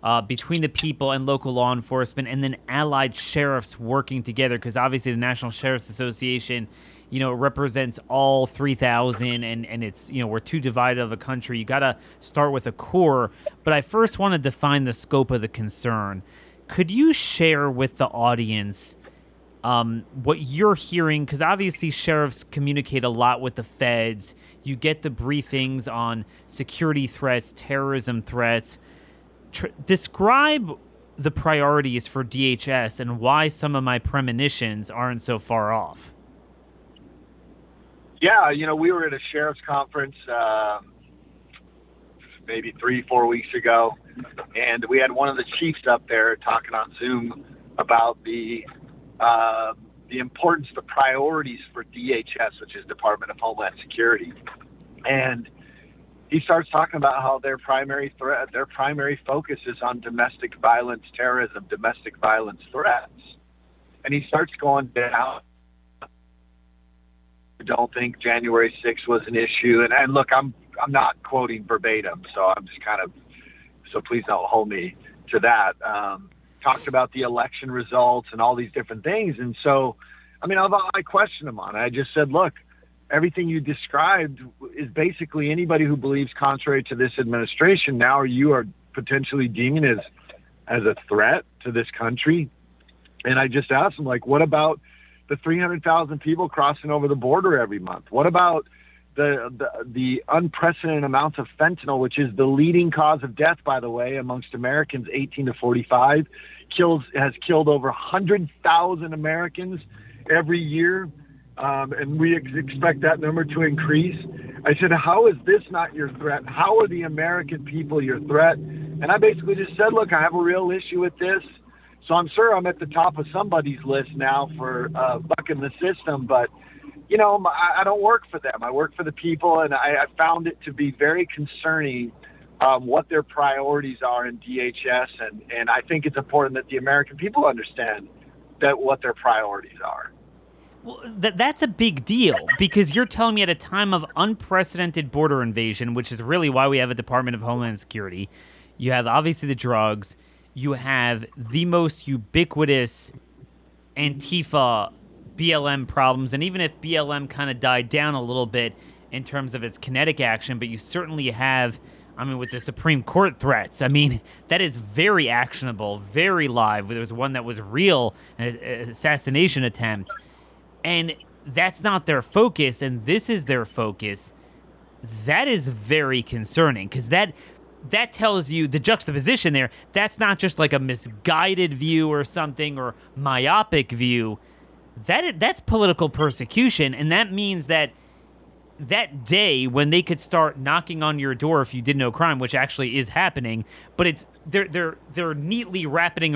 uh, between the people and local law enforcement, and then allied sheriffs working together. Because obviously, the National Sheriff's Association, you know, represents all 3,000, and and it's you know we're too divided of a country. You got to start with a core. But I first want to define the scope of the concern. Could you share with the audience? Um, what you're hearing, because obviously sheriffs communicate a lot with the feds. You get the briefings on security threats, terrorism threats. Tr- describe the priorities for DHS and why some of my premonitions aren't so far off. Yeah, you know, we were at a sheriff's conference uh, maybe three, four weeks ago, and we had one of the chiefs up there talking on Zoom about the uh, the importance, the priorities for DHS, which is Department of Homeland Security, and he starts talking about how their primary threat, their primary focus is on domestic violence, terrorism, domestic violence threats, and he starts going down. I don't think January 6th was an issue, and, and look, I'm I'm not quoting verbatim, so I'm just kind of so please don't hold me to that. Um, talked about the election results and all these different things. And so, I mean, I, I questioned him on it. I just said, look, everything you described is basically anybody who believes contrary to this administration. Now you are potentially deeming as as a threat to this country. And I just asked him, like, what about the 300,000 people crossing over the border every month? What about the, the, unprecedented amounts of fentanyl, which is the leading cause of death, by the way, amongst Americans 18 to 45, kills has killed over 100,000 Americans every year, um, and we ex- expect that number to increase. I said, "How is this not your threat? How are the American people your threat?" And I basically just said, "Look, I have a real issue with this." So I'm sure I'm at the top of somebody's list now for uh, bucking the system, but you know, I, I don't work for them. I work for the people, and I, I found it to be very concerning um, what their priorities are in DHS, and and I think it's important that the American people understand that what their priorities are. Well, th- that's a big deal because you're telling me at a time of unprecedented border invasion, which is really why we have a Department of Homeland Security. You have obviously the drugs. You have the most ubiquitous Antifa BLM problems. And even if BLM kind of died down a little bit in terms of its kinetic action, but you certainly have, I mean, with the Supreme Court threats, I mean, that is very actionable, very live. There was one that was real, an assassination attempt. And that's not their focus, and this is their focus. That is very concerning because that that tells you the juxtaposition there. That's not just like a misguided view or something or myopic view that that's political persecution, and that means that that day when they could start knocking on your door if you did no crime, which actually is happening, but it's they're they're they're neatly wrapping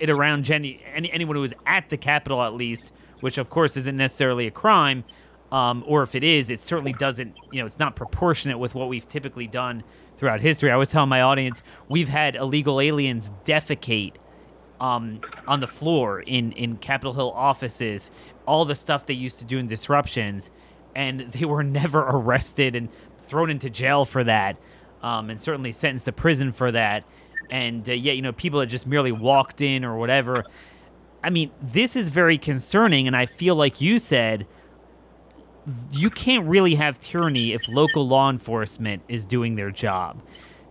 it around Jenny any, anyone who is at the Capitol at least, which of course isn't necessarily a crime, um, or if it is, it certainly doesn't you know it's not proportionate with what we've typically done throughout history. I always tell my audience we've had illegal aliens defecate um, on the floor in in Capitol Hill offices, all the stuff they used to do in disruptions, and they were never arrested and thrown into jail for that, um, and certainly sentenced to prison for that. And uh, yet, you know, people that just merely walked in or whatever. I mean, this is very concerning, and I feel like you said you can't really have tyranny if local law enforcement is doing their job.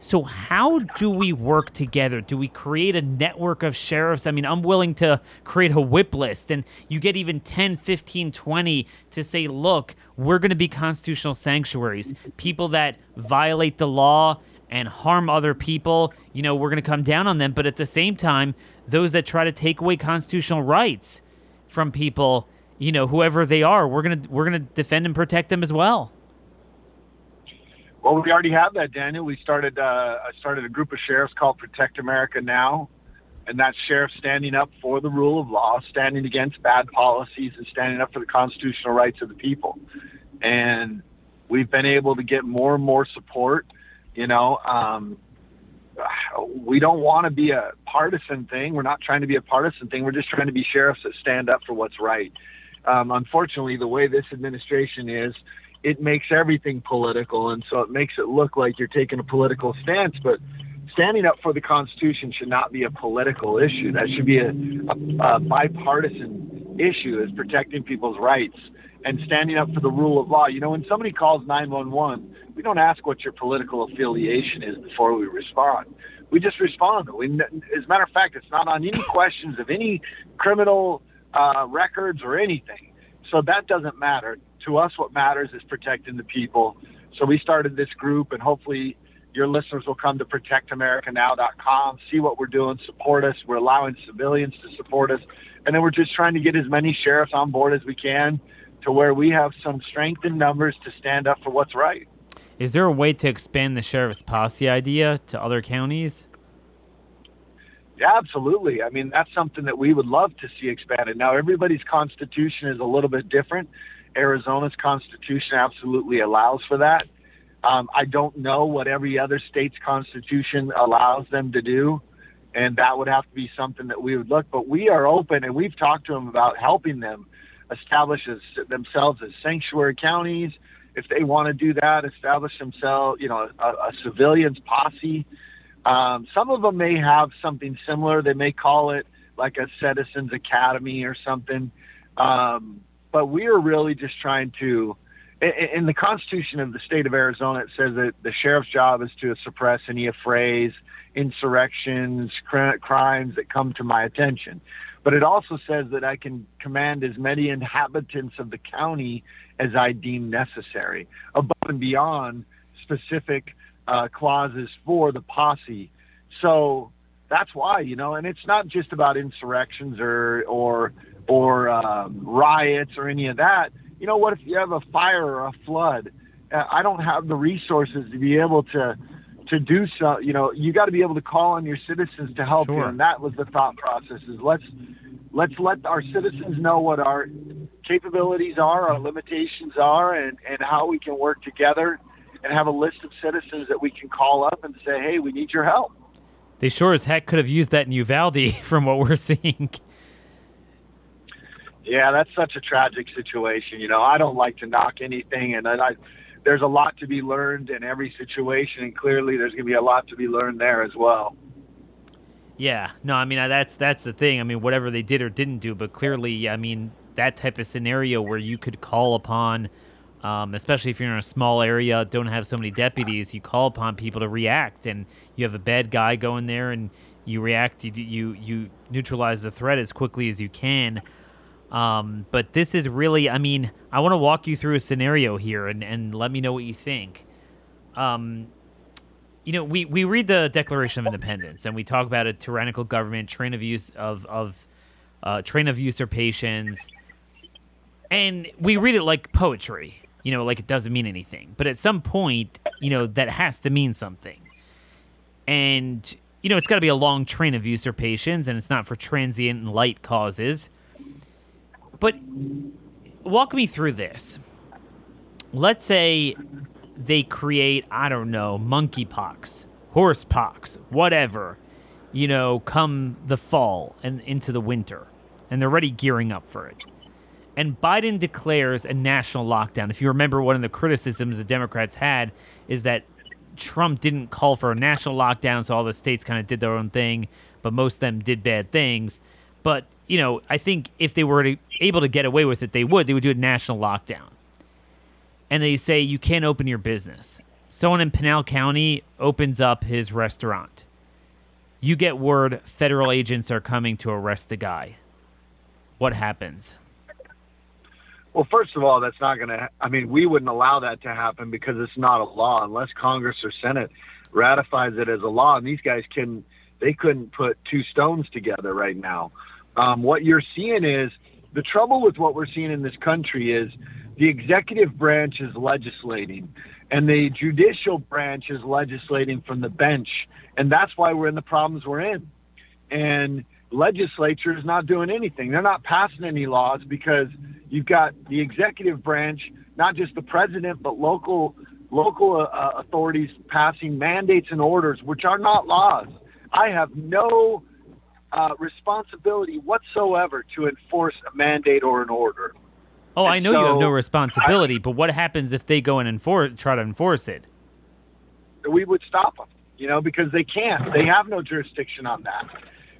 So, how do we work together? Do we create a network of sheriffs? I mean, I'm willing to create a whip list, and you get even 10, 15, 20 to say, look, we're going to be constitutional sanctuaries. People that violate the law and harm other people, you know, we're going to come down on them. But at the same time, those that try to take away constitutional rights from people, you know, whoever they are, we're going to we're going to defend and protect them as well. Well, we already have that, Daniel. We started. Uh, I started a group of sheriffs called Protect America Now, and that's sheriffs standing up for the rule of law, standing against bad policies, and standing up for the constitutional rights of the people. And we've been able to get more and more support. You know, um, we don't want to be a partisan thing. We're not trying to be a partisan thing. We're just trying to be sheriffs that stand up for what's right. Um, unfortunately, the way this administration is, it makes everything political, and so it makes it look like you're taking a political stance. But standing up for the Constitution should not be a political issue. That should be a, a, a bipartisan issue, is protecting people's rights and standing up for the rule of law. You know, when somebody calls 911, we don't ask what your political affiliation is before we respond. We just respond. We, as a matter of fact, it's not on any questions of any criminal uh, records or anything. So that doesn't matter to us, what matters is protecting the people. So we started this group, and hopefully, your listeners will come to protectamericanow.com, see what we're doing, support us. We're allowing civilians to support us, and then we're just trying to get as many sheriffs on board as we can to where we have some strength in numbers to stand up for what's right. Is there a way to expand the sheriff's posse idea to other counties? Yeah, absolutely. I mean, that's something that we would love to see expanded. Now, everybody's constitution is a little bit different. Arizona's constitution absolutely allows for that. Um, I don't know what every other state's constitution allows them to do, and that would have to be something that we would look. But we are open, and we've talked to them about helping them establish as, themselves as sanctuary counties. If they want to do that, establish themselves, you know, a, a civilians posse um, some of them may have something similar. They may call it like a Citizens Academy or something. Um, but we are really just trying to, in the Constitution of the state of Arizona, it says that the sheriff's job is to suppress any affrays, insurrections, crimes that come to my attention. But it also says that I can command as many inhabitants of the county as I deem necessary, above and beyond specific uh, clauses for the posse. So that's why, you know, and it's not just about insurrections or or or um, riots or any of that. You know, what if you have a fire or a flood? Uh, I don't have the resources to be able to to do so. You know, you got to be able to call on your citizens to help sure. you, and that was the thought process. Is let's let's let our citizens know what our capabilities are, our limitations are, and and how we can work together and have a list of citizens that we can call up and say, hey, we need your help. They sure as heck could have used that in Uvalde from what we're seeing. Yeah, that's such a tragic situation. You know, I don't like to knock anything, and I, there's a lot to be learned in every situation, and clearly there's going to be a lot to be learned there as well. Yeah, no, I mean that's that's the thing. I mean, whatever they did or didn't do, but clearly, I mean that type of scenario where you could call upon um, especially if you're in a small area, don't have so many deputies, you call upon people to react, and you have a bad guy going there, and you react, you you, you neutralize the threat as quickly as you can. Um, but this is really, I mean, I want to walk you through a scenario here, and, and let me know what you think. Um, you know, we, we read the Declaration of Independence, and we talk about a tyrannical government, train of use of of uh, train of usurpations, and we read it like poetry you know, like it doesn't mean anything. But at some point, you know, that has to mean something. And, you know, it's got to be a long train of usurpations, and it's not for transient and light causes. But walk me through this. Let's say they create, I don't know, monkeypox, horsepox, whatever, you know, come the fall and into the winter, and they're already gearing up for it and Biden declares a national lockdown. If you remember, one of the criticisms the Democrats had is that Trump didn't call for a national lockdown, so all the states kind of did their own thing, but most of them did bad things. But, you know, I think if they were to, able to get away with it, they would. They would do a national lockdown. And they say you can't open your business. Someone in Pinal County opens up his restaurant. You get word federal agents are coming to arrest the guy. What happens? Well, first of all, that's not going to, I mean, we wouldn't allow that to happen because it's not a law unless Congress or Senate ratifies it as a law. And these guys can, they couldn't put two stones together right now. Um, what you're seeing is the trouble with what we're seeing in this country is the executive branch is legislating and the judicial branch is legislating from the bench. And that's why we're in the problems we're in. And legislature is not doing anything. They're not passing any laws because you've got the executive branch, not just the president, but local local uh, authorities passing mandates and orders, which are not laws. I have no uh, responsibility whatsoever to enforce a mandate or an order. Oh, and I know so you have no responsibility, I, but what happens if they go and enforce, try to enforce it? We would stop them, you know, because they can't. They have no jurisdiction on that.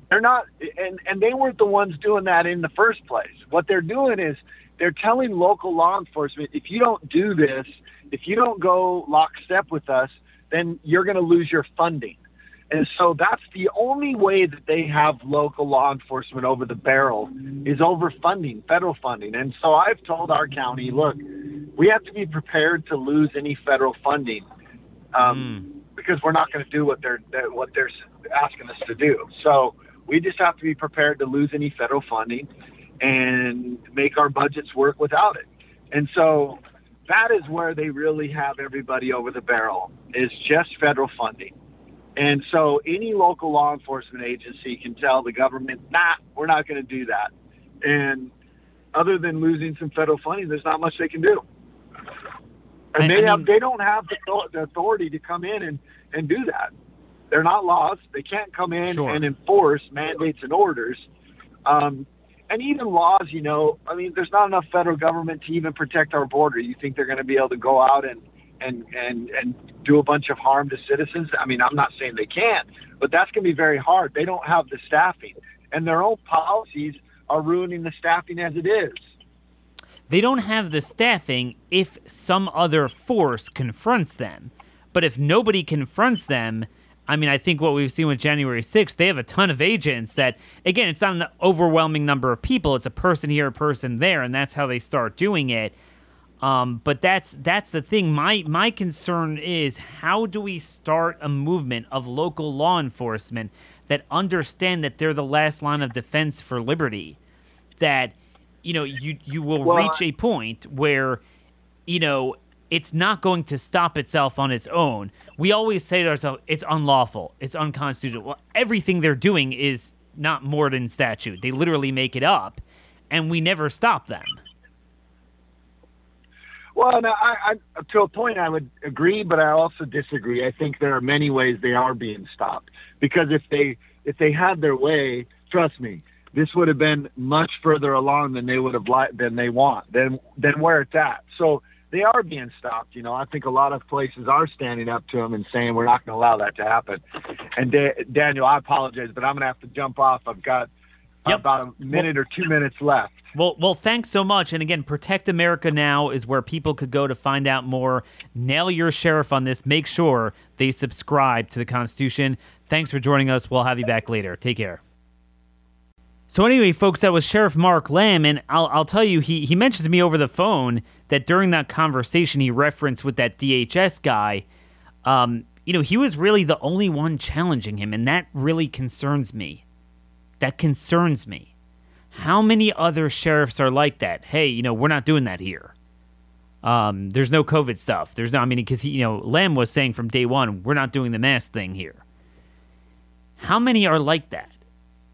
They're not, and and they weren't the ones doing that in the first place. What they're doing is they're telling local law enforcement, if you don't do this, if you don't go lockstep with us, then you're going to lose your funding. And so that's the only way that they have local law enforcement over the barrel is over funding, federal funding. And so I've told our county, look, we have to be prepared to lose any federal funding um, mm. because we're not going to do what they're what they're asking us to do. So we just have to be prepared to lose any federal funding and make our budgets work without it. And so that is where they really have everybody over the barrel is just federal funding. And so any local law enforcement agency can tell the government, nah, we're not going to do that. And other than losing some federal funding, there's not much they can do. And they I mean, have they don't have the, the authority to come in and, and do that. They're not laws. They can't come in sure. and enforce mandates and orders. Um, and even laws, you know, I mean, there's not enough federal government to even protect our border. You think they're going to be able to go out and and and and do a bunch of harm to citizens? I mean, I'm not saying they can't, but that's going to be very hard. They don't have the staffing, and their own policies are ruining the staffing as it is. They don't have the staffing if some other force confronts them. But if nobody confronts them, I mean, I think what we've seen with January 6th, they have a ton of agents that, again, it's not an overwhelming number of people. It's a person here, a person there, and that's how they start doing it. Um, but that's that's the thing. My my concern is how do we start a movement of local law enforcement that understand that they're the last line of defense for liberty, that you know you you will well, reach a point where you know it's not going to stop itself on its own. We always say to ourselves, it's unlawful, it's unconstitutional. Well, everything they're doing is not more than statute. They literally make it up, and we never stop them. Well, now, I, I, to a point, I would agree, but I also disagree. I think there are many ways they are being stopped because if they if they had their way, trust me, this would have been much further along than they would have li- than they want than than where it's at. So they are being stopped. You know, I think a lot of places are standing up to them and saying we're not going to allow that to happen. And da- Daniel, I apologize, but I'm going to have to jump off. I've got yep. about a minute well, or two minutes left. Well, well, thanks so much. And again, Protect America Now is where people could go to find out more. Nail your sheriff on this. Make sure they subscribe to the Constitution. Thanks for joining us. We'll have you back later. Take care. So anyway, folks, that was Sheriff Mark Lamb, and I'll, I'll tell you, he, he mentioned to me over the phone that during that conversation he referenced with that DHS guy, um, you know, he was really the only one challenging him, and that really concerns me. That concerns me. How many other sheriffs are like that? Hey, you know, we're not doing that here. Um, there's no COVID stuff. There's no, I mean, because you know, Lamb was saying from day one, we're not doing the mask thing here. How many are like that?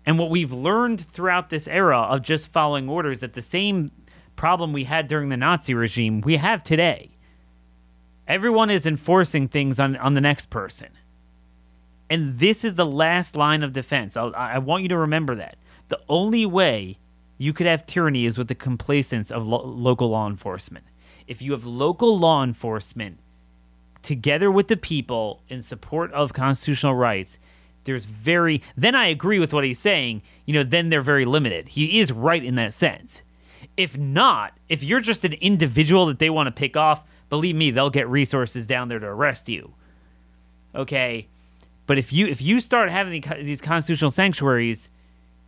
And what we've learned throughout this era of just following orders that the same problem we had during the Nazi regime, we have today. Everyone is enforcing things on, on the next person. And this is the last line of defense. I'll, i want you to remember that. The only way you could have tyranny is with the complacence of lo- local law enforcement. If you have local law enforcement together with the people in support of constitutional rights, there's very then I agree with what he's saying, you know, then they're very limited. He is right in that sense. If not, if you're just an individual that they want to pick off, believe me, they'll get resources down there to arrest you. Okay? But if you if you start having these constitutional sanctuaries,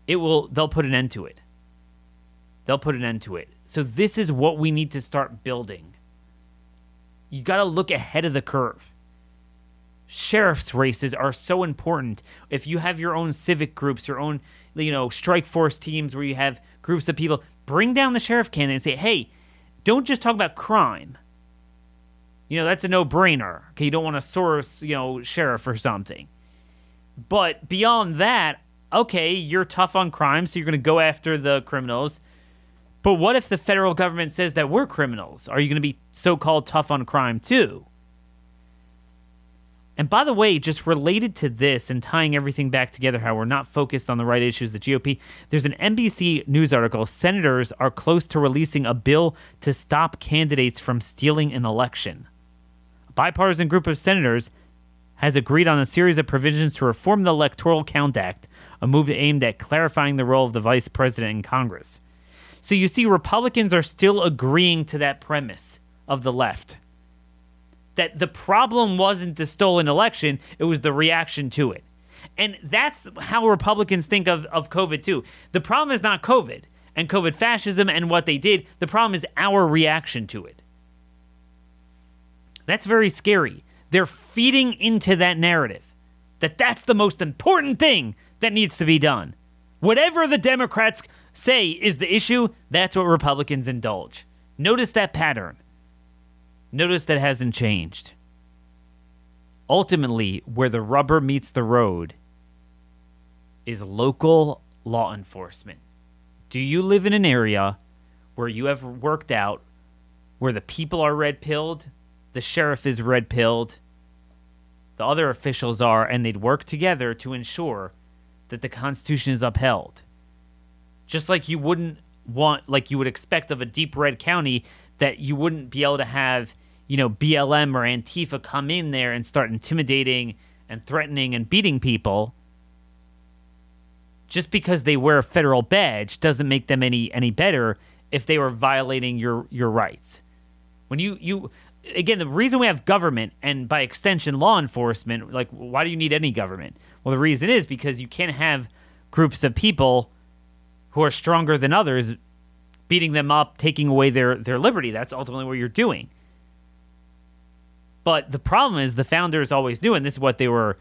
it will they'll put an end to it. They'll put an end to it. So this is what we need to start building. You got to look ahead of the curve sheriff's races are so important. If you have your own civic groups, your own, you know, strike force teams where you have groups of people, bring down the sheriff candidate and say, hey, don't just talk about crime. You know, that's a no brainer. Okay, you don't want to source, you know, sheriff or something. But beyond that, okay, you're tough on crime, so you're going to go after the criminals. But what if the federal government says that we're criminals? Are you going to be so called tough on crime too? And by the way, just related to this and tying everything back together, how we're not focused on the right issues, the GOP, there's an NBC News article. Senators are close to releasing a bill to stop candidates from stealing an election. Bipartisan group of senators has agreed on a series of provisions to reform the Electoral Count Act, a move aimed at clarifying the role of the vice president in Congress. So you see, Republicans are still agreeing to that premise of the left that the problem wasn't the stolen election, it was the reaction to it. And that's how Republicans think of, of COVID too. The problem is not COVID and COVID fascism and what they did, the problem is our reaction to it. That's very scary. They're feeding into that narrative that that's the most important thing that needs to be done. Whatever the Democrats say is the issue, that's what Republicans indulge. Notice that pattern. Notice that hasn't changed. ultimately, where the rubber meets the road is local law enforcement. Do you live in an area where you have worked out where the people are red pilled, the sheriff is red pilled, the other officials are, and they'd work together to ensure that the Constitution is upheld? Just like you wouldn't want, like you would expect of a deep red county, that you wouldn't be able to have, you know, BLM or Antifa come in there and start intimidating and threatening and beating people just because they wear a federal badge doesn't make them any any better if they were violating your your rights. When you you again the reason we have government and by extension law enforcement like why do you need any government? Well the reason is because you can't have groups of people who are stronger than others beating them up, taking away their their liberty. That's ultimately what you're doing. But the problem is the founders always knew and this is what they were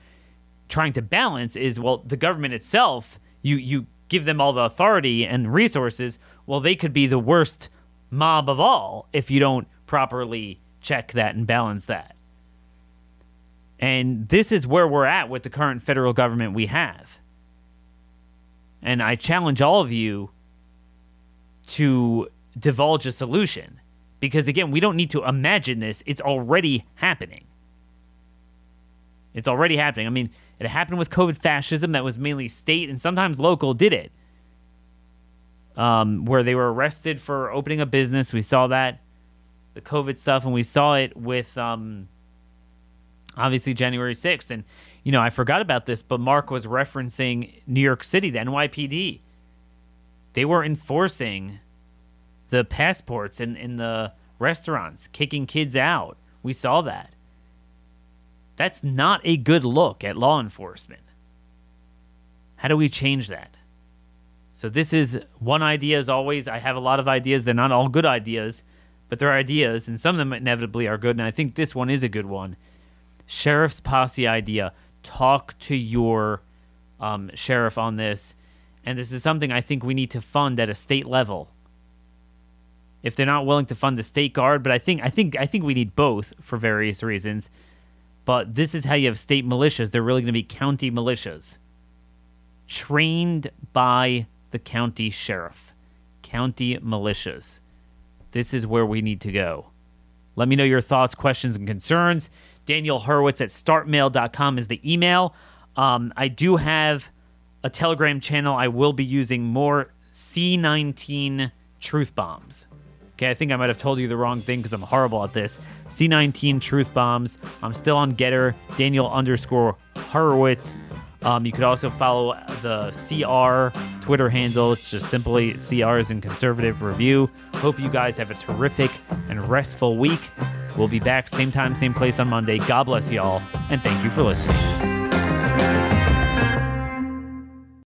trying to balance is well the government itself you you give them all the authority and resources, well, they could be the worst mob of all if you don't properly check that and balance that. And this is where we're at with the current federal government we have. And I challenge all of you to divulge a solution because, again, we don't need to imagine this, it's already happening. It's already happening. I mean, it happened with COVID fascism that was mainly state and sometimes local did it. Um, where they were arrested for opening a business. We saw that, the COVID stuff, and we saw it with um, obviously January 6th. And, you know, I forgot about this, but Mark was referencing New York City, the NYPD. They were enforcing the passports in, in the restaurants, kicking kids out. We saw that. That's not a good look at law enforcement. How do we change that? So, this is one idea, as always. I have a lot of ideas. They're not all good ideas, but they're ideas, and some of them inevitably are good. And I think this one is a good one. Sheriff's posse idea. Talk to your um, sheriff on this. And this is something I think we need to fund at a state level. If they're not willing to fund the state guard, but I think I think I think we need both for various reasons. But this is how you have state militias. They're really going to be county militias trained by the county sheriff. County militias. This is where we need to go. Let me know your thoughts, questions, and concerns. Daniel Horowitz at startmail.com is the email. Um, I do have a Telegram channel. I will be using more C19 truth bombs. Okay, I think I might have told you the wrong thing because I'm horrible at this. C19 Truth Bombs. I'm still on Gettr, Daniel underscore Horowitz. Um, you could also follow the CR Twitter handle, it's just simply CRs and Conservative Review. Hope you guys have a terrific and restful week. We'll be back same time, same place on Monday. God bless y'all, and thank you for listening.